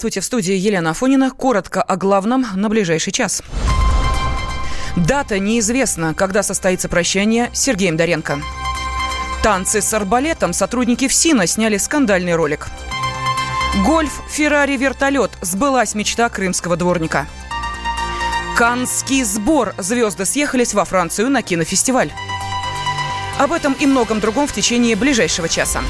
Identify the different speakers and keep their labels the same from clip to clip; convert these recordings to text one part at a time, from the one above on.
Speaker 1: Здравствуйте, в студии Елена Афонина. Коротко о главном на ближайший час. Дата неизвестна, когда состоится прощание с Сергеем Доренко. Танцы с арбалетом сотрудники ФСИНа сняли скандальный ролик. Гольф, Феррари, вертолет. Сбылась мечта крымского дворника. Канский сбор. Звезды съехались во Францию на кинофестиваль. Об этом и многом другом в течение ближайшего часа.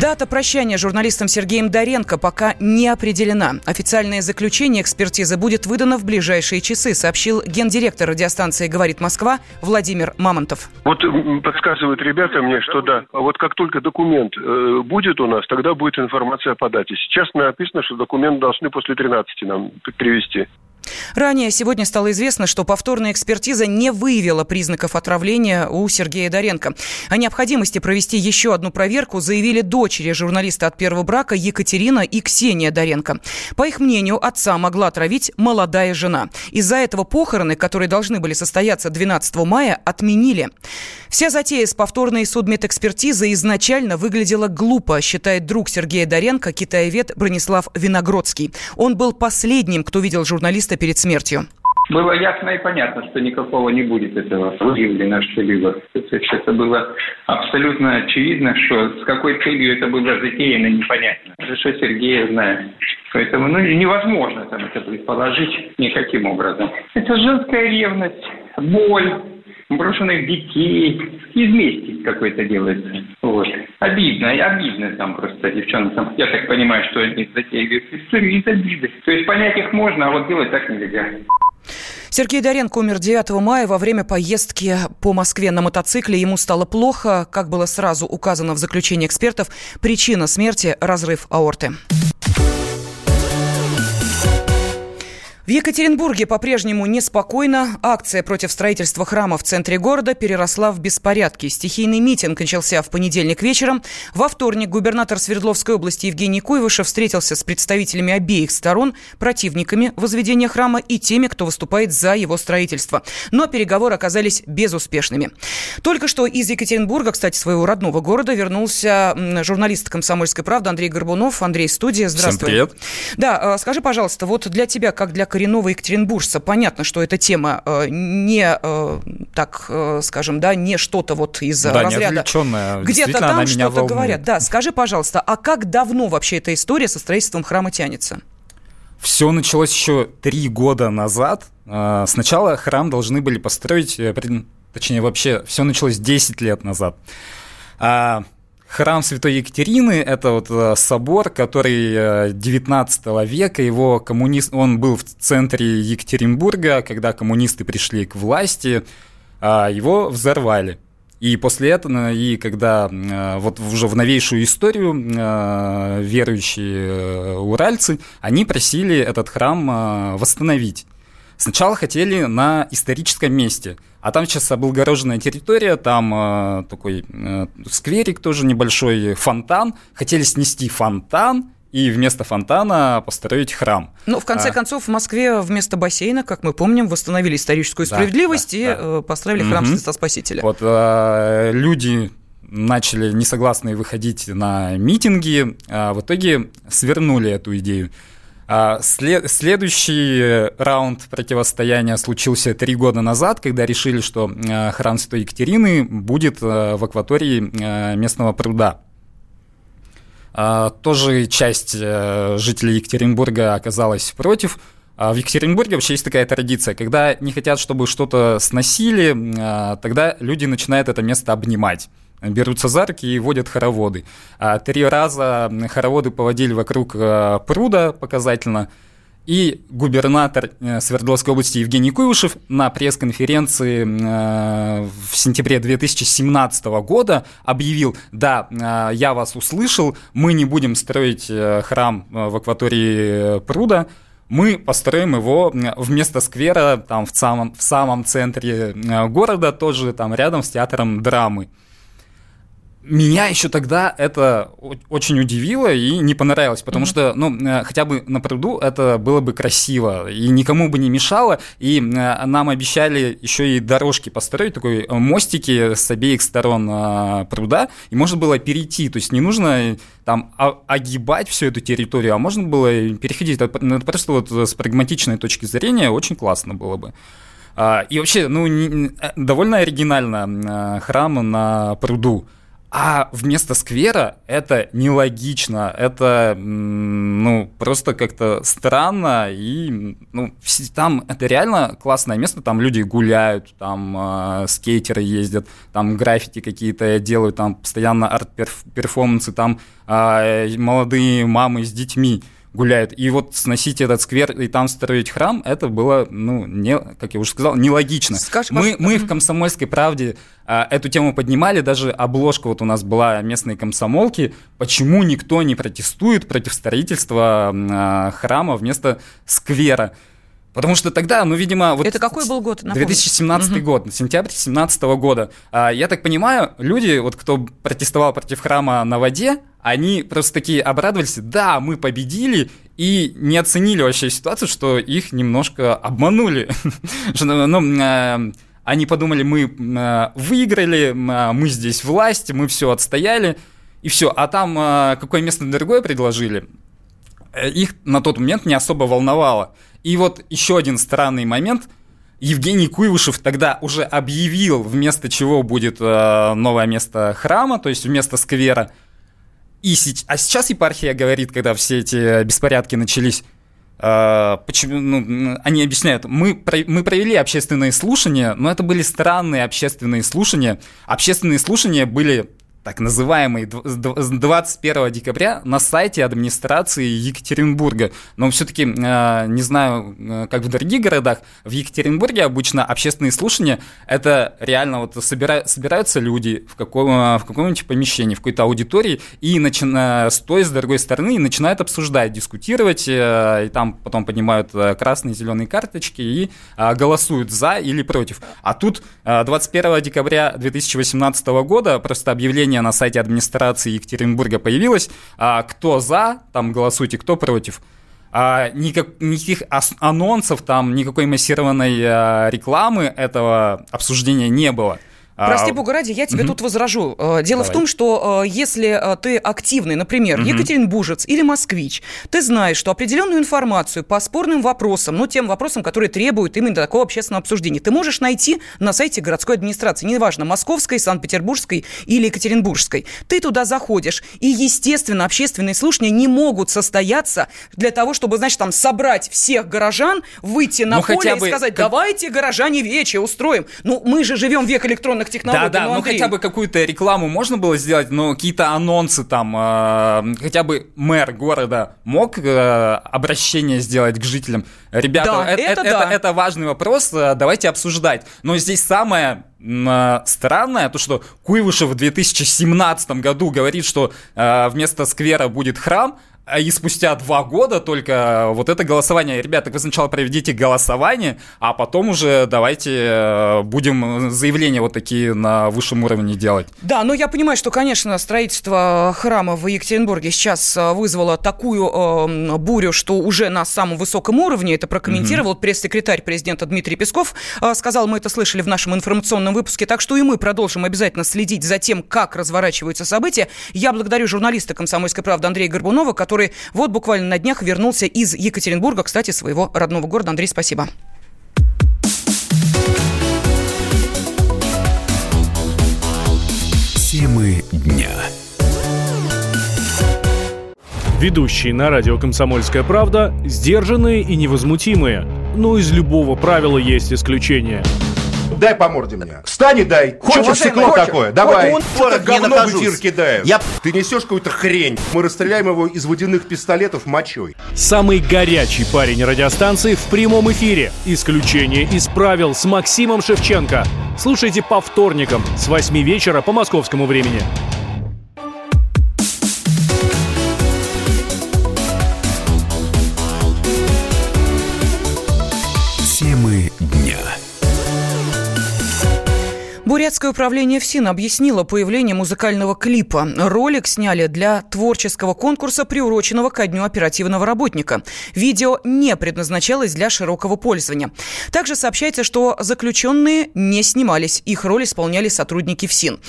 Speaker 1: Дата прощания журналистом Сергеем Доренко пока не определена. Официальное заключение экспертизы будет выдано в ближайшие часы, сообщил гендиректор радиостанции «Говорит Москва» Владимир Мамонтов.
Speaker 2: Вот подсказывают ребята мне, что да, а вот как только документ э, будет у нас, тогда будет информация по дате. Сейчас написано, что документ должны после 13 нам привести.
Speaker 1: Ранее сегодня стало известно, что повторная экспертиза не выявила признаков отравления у Сергея Доренко. О необходимости провести еще одну проверку заявили дочери журналиста от первого брака Екатерина и Ксения Доренко. По их мнению, отца могла отравить молодая жена. Из-за этого похороны, которые должны были состояться 12 мая, отменили. Вся затея с повторной судмедэкспертизой изначально выглядела глупо, считает друг Сергея Доренко, китаевед Бронислав Виногродский. Он был последним, кто видел журналиста перед смертью?
Speaker 3: Было ясно и понятно, что никакого не будет этого выявлено что-либо. Это было абсолютно очевидно, что с какой целью это было затеяно, непонятно. Хорошо Сергея знает. Поэтому ну, невозможно там это предположить никаким образом. Это женская ревность, боль, брошенных детей. Из мести какой-то делается. Вот. Обидно, обидно там просто девчонкам. Я так понимаю, что они затеивают историю из обиды. То есть понять их можно, а вот делать так нельзя.
Speaker 1: Сергей Доренко умер 9 мая во время поездки по Москве на мотоцикле. Ему стало плохо. Как было сразу указано в заключении экспертов, причина смерти – разрыв аорты. В Екатеринбурге по-прежнему неспокойно. Акция против строительства храма в центре города переросла в беспорядки. Стихийный митинг начался в понедельник вечером. Во вторник губернатор Свердловской области Евгений Куйвышев встретился с представителями обеих сторон, противниками возведения храма и теми, кто выступает за его строительство. Но переговоры оказались безуспешными. Только что из Екатеринбурга, кстати, своего родного города, вернулся журналист «Комсомольской правды» Андрей Горбунов. Андрей, студия. Здравствуй.
Speaker 4: Всем привет.
Speaker 1: Да, э, скажи, пожалуйста, вот для тебя, как для коренного екатеринбуржца. Понятно, что эта тема э, не, э, так э, скажем, да, не что-то вот из
Speaker 4: да,
Speaker 1: разряда... Где-то там что-то говорят. Да, скажи, пожалуйста, а как давно вообще эта история со строительством храма тянется?
Speaker 4: Все началось еще три года назад. Сначала храм должны были построить, точнее вообще, все началось 10 лет назад. Храм Святой Екатерины – это вот э, собор, который 19 э, века, его коммунист, он был в центре Екатеринбурга, когда коммунисты пришли к власти, а его взорвали. И после этого, и когда э, вот уже в новейшую историю верующие уральцы, они просили этот храм восстановить. Сначала хотели на историческом месте, а там сейчас облагороженная территория, там э, такой э, скверик тоже небольшой, фонтан. Хотели снести фонтан, и вместо фонтана построить храм.
Speaker 1: Ну, в конце а... концов, в Москве вместо бассейна, как мы помним, восстановили историческую справедливость да, и да. Э, построили храм угу. Христа Спасителя.
Speaker 4: Вот э, люди начали несогласные выходить на митинги, а в итоге свернули эту идею. А след, следующий раунд противостояния случился три года назад, когда решили, что э, храм Святой Екатерины будет э, в акватории э, местного пруда. А, тоже часть жителей Екатеринбурга оказалась против. А в Екатеринбурге вообще есть такая традиция, когда не хотят, чтобы что-то сносили, тогда люди начинают это место обнимать берутся за руки и водят хороводы. А три раза хороводы поводили вокруг э, пруда показательно, и губернатор э, Свердловской области Евгений Куйвышев на пресс-конференции э, в сентябре 2017 года объявил, да, я вас услышал, мы не будем строить храм в акватории пруда, мы построим его вместо сквера там в самом, в самом центре города, тоже там рядом с театром драмы меня еще тогда это очень удивило и не понравилось, потому mm-hmm. что, ну, э, хотя бы на пруду это было бы красиво и никому бы не мешало, и э, нам обещали еще и дорожки построить, такой э, мостики с обеих сторон пруда, и можно было перейти, то есть не нужно там огибать всю эту территорию, а можно было переходить, это просто вот с прагматичной точки зрения очень классно было бы. А, и вообще, ну, довольно оригинально храм на пруду. А вместо сквера это нелогично, это, ну, просто как-то странно, и, ну, там это реально классное место, там люди гуляют, там э, скейтеры ездят, там граффити какие-то делают, там постоянно арт-перформансы, там э, молодые мамы с детьми гуляют. И вот сносить этот сквер и там строить храм, это было, ну, не, как я уже сказал, нелогично. Скажи, мы, мы в «Комсомольской правде» а, эту тему поднимали, даже обложка вот у нас была местной комсомолки, почему никто не протестует против строительства а, храма вместо сквера. Потому что тогда, ну, видимо... Вот
Speaker 1: Это какой был год?
Speaker 4: Напомню. 2017 угу. год, сентябрь 2017 года. А, я так понимаю, люди, вот кто протестовал против храма на воде, они просто такие обрадовались, да, мы победили, и не оценили вообще ситуацию, что их немножко обманули. Ну, э, они подумали, мы э, выиграли, э, мы здесь власть, мы все отстояли, и все. А там какое место другое предложили, их на тот момент не особо волновало. И вот еще один странный момент. Евгений Куйвышев тогда уже объявил, вместо чего будет новое место храма, то есть вместо сквера – и, а сейчас епархия говорит, когда все эти беспорядки начались, э, почему, ну, они объясняют, мы, мы провели общественные слушания, но это были странные общественные слушания. Общественные слушания были так называемый, с 21 декабря на сайте администрации Екатеринбурга. Но все-таки, э, не знаю, э, как в других городах, в Екатеринбурге обычно общественные слушания, это реально вот собираются люди в, каком, э, в каком-нибудь помещении, в какой-то аудитории, и начиная с той, с другой стороны, и начинают обсуждать, дискутировать, и там потом поднимают красные, зеленые карточки и голосуют за или против. А тут 21 декабря 2018 года просто объявление объявление на сайте администрации Екатеринбурга появилось, а, кто за, там голосуйте, кто против. А, никак, никаких анонсов, там никакой массированной а, рекламы этого обсуждения не было.
Speaker 1: Прости бога ради, я тебе угу. тут возражу. Э, дело Давай. в том, что э, если э, ты активный, например, угу. екатеринбуржец или москвич, ты знаешь, что определенную информацию по спорным вопросам, ну, тем вопросам, которые требуют именно такого общественного обсуждения, ты можешь найти на сайте городской администрации, неважно, московской, санкт-петербургской или екатеринбургской. Ты туда заходишь, и, естественно, общественные слушания не могут состояться для того, чтобы, значит, там собрать всех горожан, выйти на ну, поле и бы... сказать, давайте, горожане, вече устроим. Ну, мы же живем в век электронных новых технологий.
Speaker 4: Да, да, ну, ну хотя бы какую-то рекламу можно было сделать, но какие-то анонсы там, э, хотя бы мэр города мог э, обращение сделать к жителям. Ребята, да, это, это, это, да. это важный вопрос, э, давайте обсуждать. Но здесь самое э, странное, то, что Куйвышев в 2017 году говорит, что э, вместо сквера будет храм, и спустя два года только вот это голосование. Ребята, вы сначала проведите голосование, а потом уже давайте э, будем заявления вот такие на высшем уровне делать.
Speaker 1: Да, ну я понимаю, что, конечно, строительство храма в Екатеринбурге сейчас э, вызвало такую э, бурю, что уже на самом высоком уровне это прокомментировал угу. пресс-секретарь президента Дмитрий Песков. Э, сказал, мы это слышали в нашем информационном выпуске, так что и мы продолжим обязательно следить за тем, как разворачиваются события. Я благодарю журналиста «Комсомольской правды» Андрея Горбунова, который который вот буквально на днях вернулся из Екатеринбурга, кстати, своего родного города. Андрей, спасибо.
Speaker 5: Темы дня. Ведущие на радио «Комсомольская правда» сдержанные и невозмутимые. Но из любого правила есть исключение –
Speaker 6: дай по морде мне. Встань и дай. Хочешь стекло такое? Давай.
Speaker 7: Вот говно в эфир
Speaker 6: кидаешь. Я... Ты несешь какую-то хрень. Мы расстреляем его из водяных пистолетов мочой.
Speaker 5: Самый горячий парень радиостанции в прямом эфире. Исключение из правил с Максимом Шевченко. Слушайте по вторникам с 8 вечера по московскому времени.
Speaker 1: Бурятское управление ФСИН объяснило появление музыкального клипа. Ролик сняли для творческого конкурса, приуроченного ко Дню оперативного работника. Видео не предназначалось для широкого пользования. Также сообщается, что заключенные не снимались. Их роль исполняли сотрудники ФСИН.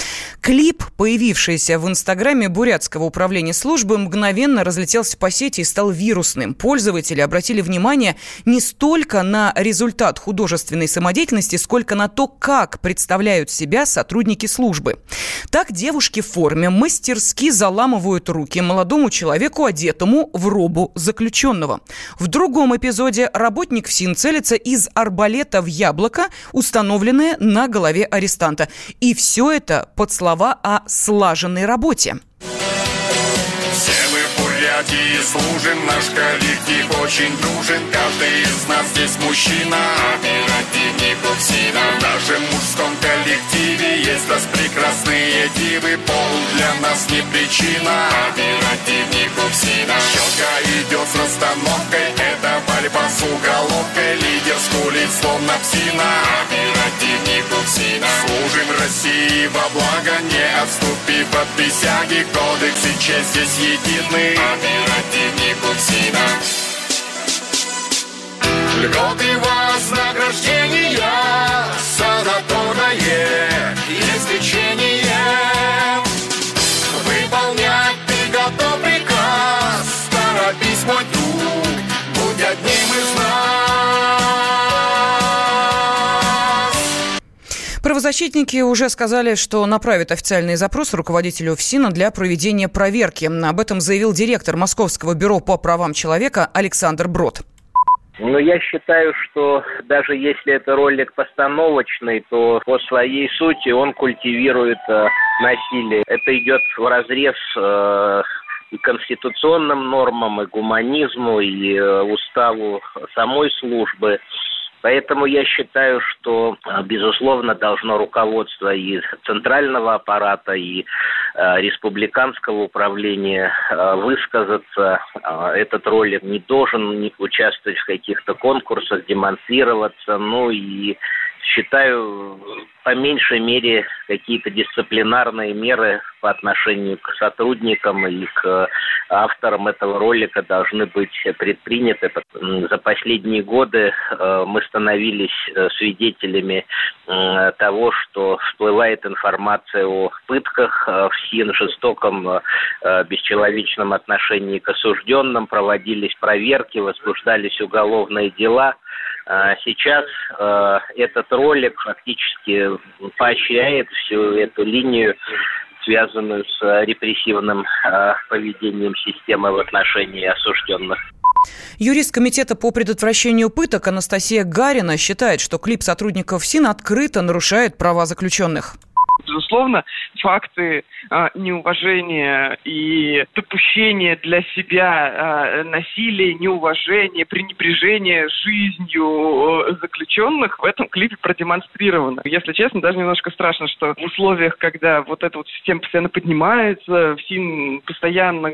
Speaker 1: Клип, появившийся в инстаграме Бурятского управления службы, мгновенно разлетелся по сети и стал вирусным. Пользователи обратили внимание не столько на результат художественной самодеятельности, сколько на то, как представляют проявляют себя сотрудники службы. Так девушки в форме мастерски заламывают руки молодому человеку, одетому в робу заключенного. В другом эпизоде работник ФСИН целится из арбалета в яблоко, установленное на голове арестанта. И все это под слова о слаженной работе.
Speaker 7: Все мы Бурятии служим, наш коллектив очень дружен. Каждый из нас здесь мужчина, оперативник Уксина. В нашем мужском коллективе есть распрекрасные дивы. Пол для нас не причина, оперативник Уксина. Щетка идет с расстановкой, это борьба с уголовкой. Лидер скулит, словно псина, оперативник Уксина. Служим России во благо, не отступив от присяги. Кодекс и честь здесь едины, оперативник Уксина. Льготы вознаграждения санаторное есть лечение. Выполнять ты готов приказ, торопись, мой друг, будь одним из.
Speaker 1: Правозащитники уже сказали, что направят официальный запрос руководителю ФСИНа для проведения проверки. Об этом заявил директор Московского бюро по правам человека Александр Брод.
Speaker 8: Но я считаю, что даже если это ролик постановочный, то по своей сути он культивирует э, насилие. Это идет в разрез э, и конституционным нормам, и гуманизму, и э, уставу самой службы. Поэтому я считаю, что, э, безусловно, должно руководство и центрального аппарата, и э, республиканского управления э, высказаться. Э, этот ролик не должен не участвовать в каких-то конкурсах, демонстрироваться. Ну и считаю, по меньшей мере, какие-то дисциплинарные меры по отношению к сотрудникам и к авторам этого ролика должны быть предприняты. За последние годы э, мы становились э, свидетелями э, того, что всплывает информация о пытках в СИН, жестоком, бесчеловечном отношении к осужденным, проводились проверки, возбуждались уголовные дела – Сейчас этот ролик фактически поощряет всю эту линию связанную с э, репрессивным э, поведением системы в отношении осужденных.
Speaker 1: Юрист Комитета по предотвращению пыток Анастасия Гарина считает, что клип сотрудников СИН открыто нарушает права заключенных
Speaker 9: безусловно, факты э, неуважения и допущения для себя э, насилия, неуважения, пренебрежения жизнью заключенных в этом клипе продемонстрировано. Если честно, даже немножко страшно, что в условиях, когда вот эта вот система постоянно поднимается, ФСИН постоянно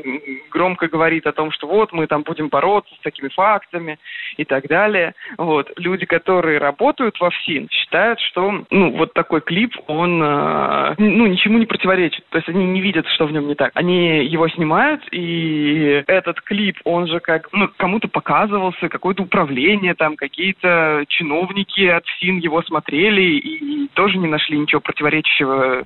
Speaker 9: громко говорит о том, что вот мы там будем бороться с такими фактами и так далее. Вот. Люди, которые работают во ФСИН, считают, что ну, вот такой клип, он э, ну, ничему не противоречит. То есть они не видят, что в нем не так. Они его снимают, и этот клип, он же как, ну, кому-то показывался, какое-то управление, там, какие-то чиновники от ФСИН его смотрели и тоже не нашли ничего противоречащего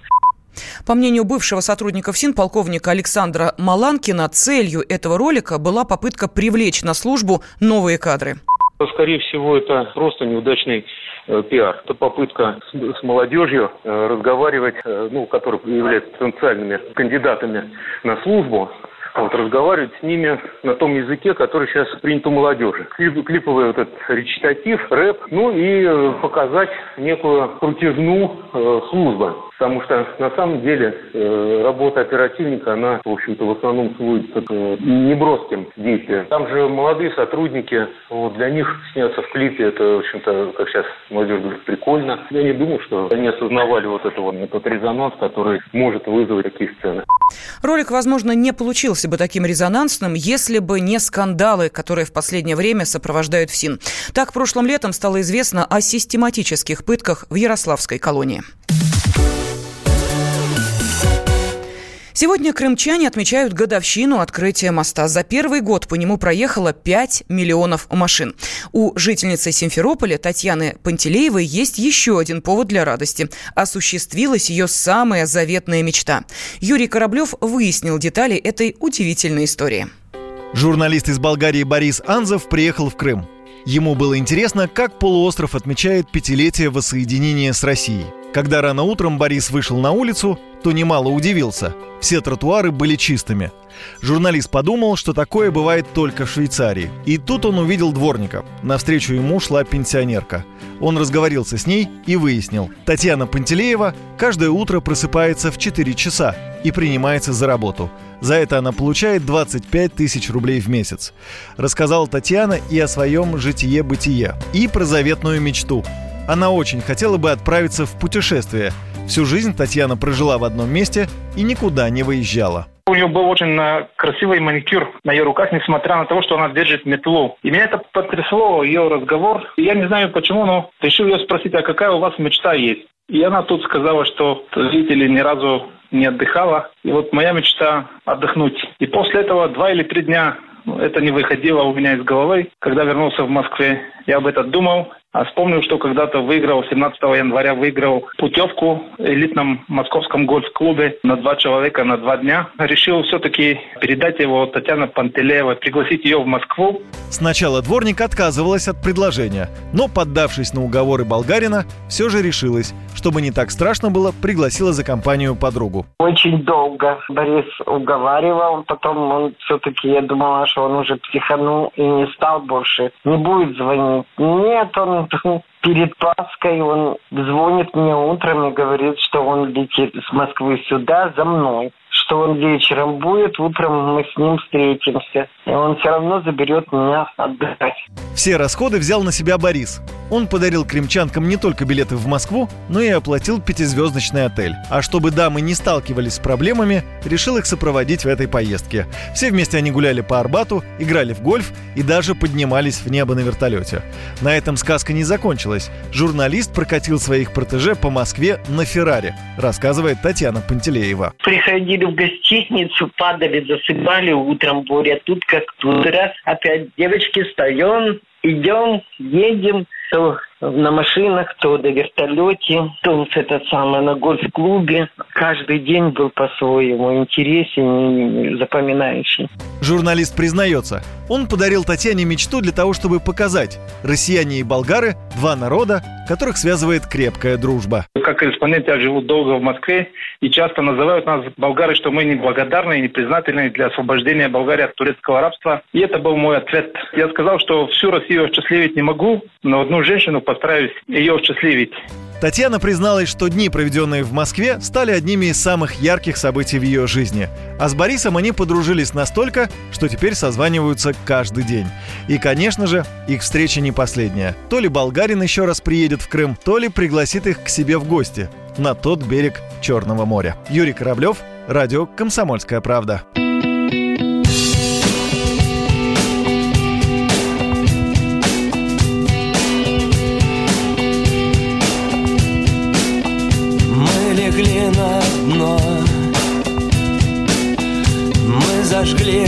Speaker 1: по мнению бывшего сотрудника ФСИН, полковника Александра Маланкина, целью этого ролика была попытка привлечь на службу новые кадры.
Speaker 10: Скорее всего, это просто неудачный Э, пиар. Это попытка с, молодежью э, разговаривать, э, ну, которые являются потенциальными кандидатами на службу, вот, разговаривать с ними на том языке, который сейчас принят у молодежи. Клип, клиповый вот этот речитатив, рэп, ну и показать некую крутизну э, службы. Потому что на самом деле э, работа оперативника, она, в общем-то, в основном сводится к э, неброским действиям. Там же молодые сотрудники, вот, для них сняться в клипе, это, в общем-то, как сейчас молодежь говорит, прикольно. Я не думаю, что они осознавали вот это вот, этот резонанс, который может вызвать такие сцены.
Speaker 1: Ролик, возможно, не получился бы таким резонансным, если бы не скандалы, которые в последнее время сопровождают ФСИН. Так, прошлым летом стало известно о систематических пытках в Ярославской колонии. Сегодня крымчане отмечают годовщину открытия моста. За первый год по нему проехало 5 миллионов машин. У жительницы Симферополя Татьяны Пантелеевой есть еще один повод для радости. Осуществилась ее самая заветная мечта. Юрий Кораблев выяснил детали этой удивительной истории.
Speaker 11: Журналист из Болгарии Борис Анзов приехал в Крым. Ему было интересно, как полуостров отмечает пятилетие воссоединения с Россией. Когда рано утром Борис вышел на улицу, то немало удивился. Все тротуары были чистыми. Журналист подумал, что такое бывает только в Швейцарии. И тут он увидел дворника. Навстречу ему шла пенсионерка. Он разговорился с ней и выяснил. Татьяна Пантелеева каждое утро просыпается в 4 часа и принимается за работу. За это она получает 25 тысяч рублей в месяц. Рассказала Татьяна и о своем житие-бытие, и про заветную мечту. Она очень хотела бы отправиться в путешествие. Всю жизнь Татьяна прожила в одном месте и никуда не выезжала.
Speaker 12: У нее был очень э, красивый маникюр на ее руках, несмотря на то, что она держит метлу. И меня это потрясло, ее разговор. Я не знаю почему, но решил ее спросить, а какая у вас мечта есть? И она тут сказала, что зрители ни разу не отдыхала. И вот моя мечта отдохнуть. И после этого два или три дня ну, это не выходило у меня из головы. Когда вернулся в Москве, я об этом думал. А вспомнил, что когда-то выиграл, 17 января выиграл путевку в элитном московском гольф-клубе на два человека на два дня. Решил все-таки передать его Татьяне Пантелеевой, пригласить ее в Москву.
Speaker 11: Сначала дворник отказывалась от предложения, но, поддавшись на уговоры болгарина, все же решилась. Чтобы не так страшно было, пригласила за компанию подругу.
Speaker 13: Очень долго Борис уговаривал, потом он все-таки, я думала, что он уже психанул и не стал больше, не будет звонить. Нет, он перед Пасхой он звонит мне утром и говорит, что он летит с Москвы сюда за мной что он вечером будет, утром мы с ним встретимся. И он все равно заберет меня отдыхать.
Speaker 11: Все расходы взял на себя Борис. Он подарил кремчанкам не только билеты в Москву, но и оплатил пятизвездочный отель. А чтобы дамы не сталкивались с проблемами, решил их сопроводить в этой поездке. Все вместе они гуляли по Арбату, играли в гольф и даже поднимались в небо на вертолете. На этом сказка не закончилась. Журналист прокатил своих протеже по Москве на Феррари, рассказывает Татьяна Пантелеева.
Speaker 13: Приходили в гостиницу, падали, засыпали утром, буря. Тут как тут раз опять девочки встаем, идем, едем, то на машинах, то на вертолете, то в этот самый на гольф-клубе. Каждый день был по-своему интересен и запоминающий.
Speaker 11: Журналист признается, он подарил Татьяне мечту для того, чтобы показать, россияне и болгары – два народа, которых связывает крепкая дружба.
Speaker 12: Как корреспондент я живу долго в Москве, и часто называют нас болгары, что мы неблагодарны и непризнательны для освобождения Болгарии от турецкого рабства. И это был мой ответ. Я сказал, что всю Россию осчастливить не могу, но одну женщину постараюсь ее осчастливить.
Speaker 11: Татьяна призналась, что дни, проведенные в Москве, стали одними из самых ярких событий в ее жизни. А с Борисом они подружились настолько, что теперь созваниваются каждый день. И, конечно же, их встреча не последняя. То ли болгарин еще раз приедет в Крым, то ли пригласит их к себе в гости на тот берег Черного моря. Юрий Кораблев, радио «Комсомольская правда».
Speaker 14: зажгли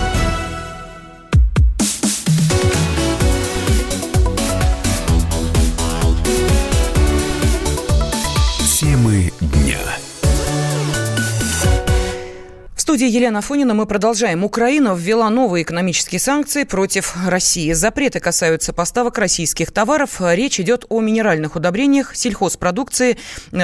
Speaker 1: Студии Елена Афонина мы продолжаем. Украина ввела новые экономические санкции против России. Запреты касаются поставок российских товаров. Речь идет о минеральных удобрениях, сельхозпродукции,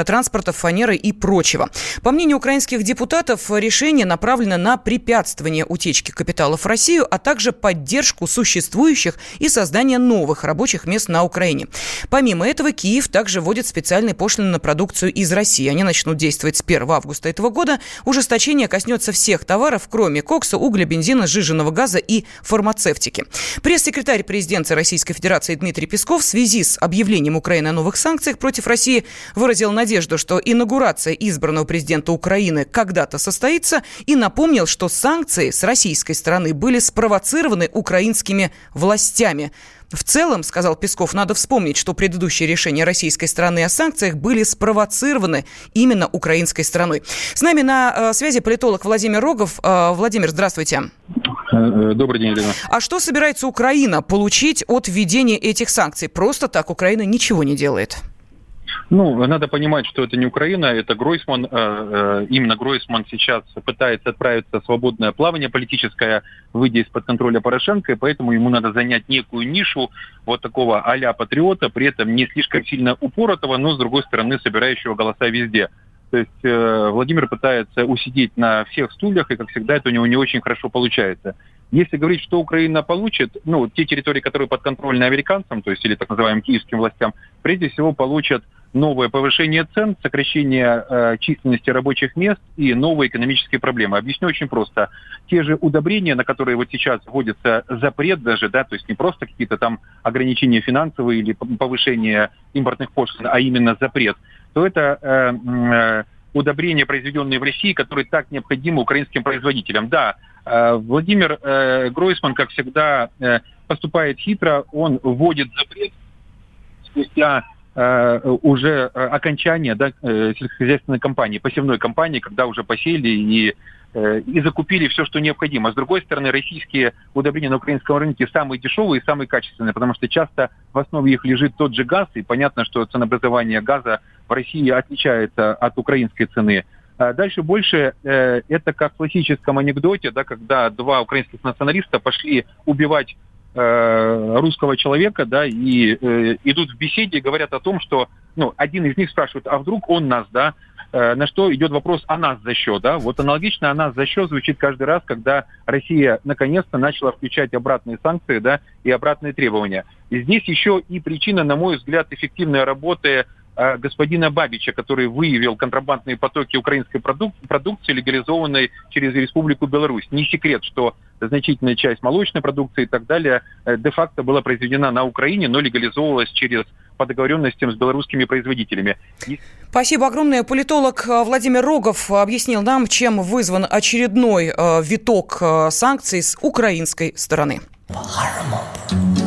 Speaker 1: транспорта, фанеры и прочего. По мнению украинских депутатов, решение направлено на препятствование утечки капиталов в Россию, а также поддержку существующих и создание новых рабочих мест на Украине. Помимо этого, Киев также вводит специальные пошлины на продукцию из России. Они начнут действовать с 1 августа этого года. Ужесточение коснется всех товаров, кроме кокса, угля, бензина, сжиженного газа и фармацевтики. Пресс-секретарь президента Российской Федерации Дмитрий Песков в связи с объявлением Украины о новых санкциях против России выразил надежду, что инаугурация избранного президента Украины когда-то состоится и напомнил, что санкции с российской стороны были спровоцированы украинскими властями. В целом, сказал Песков, надо вспомнить, что предыдущие решения российской стороны о санкциях были спровоцированы именно украинской стороной. С нами на э, связи политолог Владимир Рогов. Э, Владимир, здравствуйте.
Speaker 15: Добрый день, Елена.
Speaker 1: А что собирается Украина получить от введения этих санкций? Просто так Украина ничего не делает.
Speaker 15: Ну, надо понимать, что это не Украина, это Гройсман. Э, э, именно Гройсман сейчас пытается отправиться в свободное плавание политическое, выйдя из-под контроля Порошенко, и поэтому ему надо занять некую нишу вот такого а-ля патриота, при этом не слишком сильно упоротого, но, с другой стороны, собирающего голоса везде. То есть э, Владимир пытается усидеть на всех стульях, и, как всегда, это у него не очень хорошо получается. Если говорить, что Украина получит, ну, те территории, которые подконтрольны американцам, то есть или так называемым киевским властям, прежде всего получат новое повышение цен, сокращение э, численности рабочих мест и новые экономические проблемы. Объясню очень просто. Те же удобрения, на которые вот сейчас вводится запрет даже, да, то есть не просто какие-то там ограничения финансовые или повышение импортных пошлин, а именно запрет, то это э, э, удобрения, произведенные в России, которые так необходимы украинским производителям. Да, э, Владимир э, Гройсман, как всегда, э, поступает хитро, он вводит запрет спустя уже э, окончания да, э, сельскохозяйственной кампании, посевной кампании, когда уже посеяли и, и закупили все, что необходимо. С другой стороны, российские удобрения на украинском рынке самые дешевые и самые качественные, потому что часто в основе их лежит тот же газ, и понятно, что ценообразование газа в России отличается от украинской цены. А дальше больше э, это как в классическом анекдоте, да, когда два украинских националиста пошли убивать Э, русского человека, да, и э, идут в беседе говорят о том, что, ну, один из них спрашивает, а вдруг он нас, да, э, на что идет вопрос о нас за счет, да, вот аналогично о нас за счет звучит каждый раз, когда Россия наконец-то начала включать обратные санкции, да, и обратные требования. И здесь еще и причина, на мой взгляд, эффективной работы Э, господина Бабича, который выявил контрабандные потоки украинской продук- продукции, легализованной через Республику Беларусь. Не секрет, что значительная часть молочной продукции и так далее э, де-факто была произведена на Украине, но легализовывалась через по договоренностям с белорусскими производителями.
Speaker 1: Спасибо огромное. Политолог э, Владимир Рогов объяснил нам, чем вызван очередной э, виток э, санкций с украинской стороны.
Speaker 14: Remember,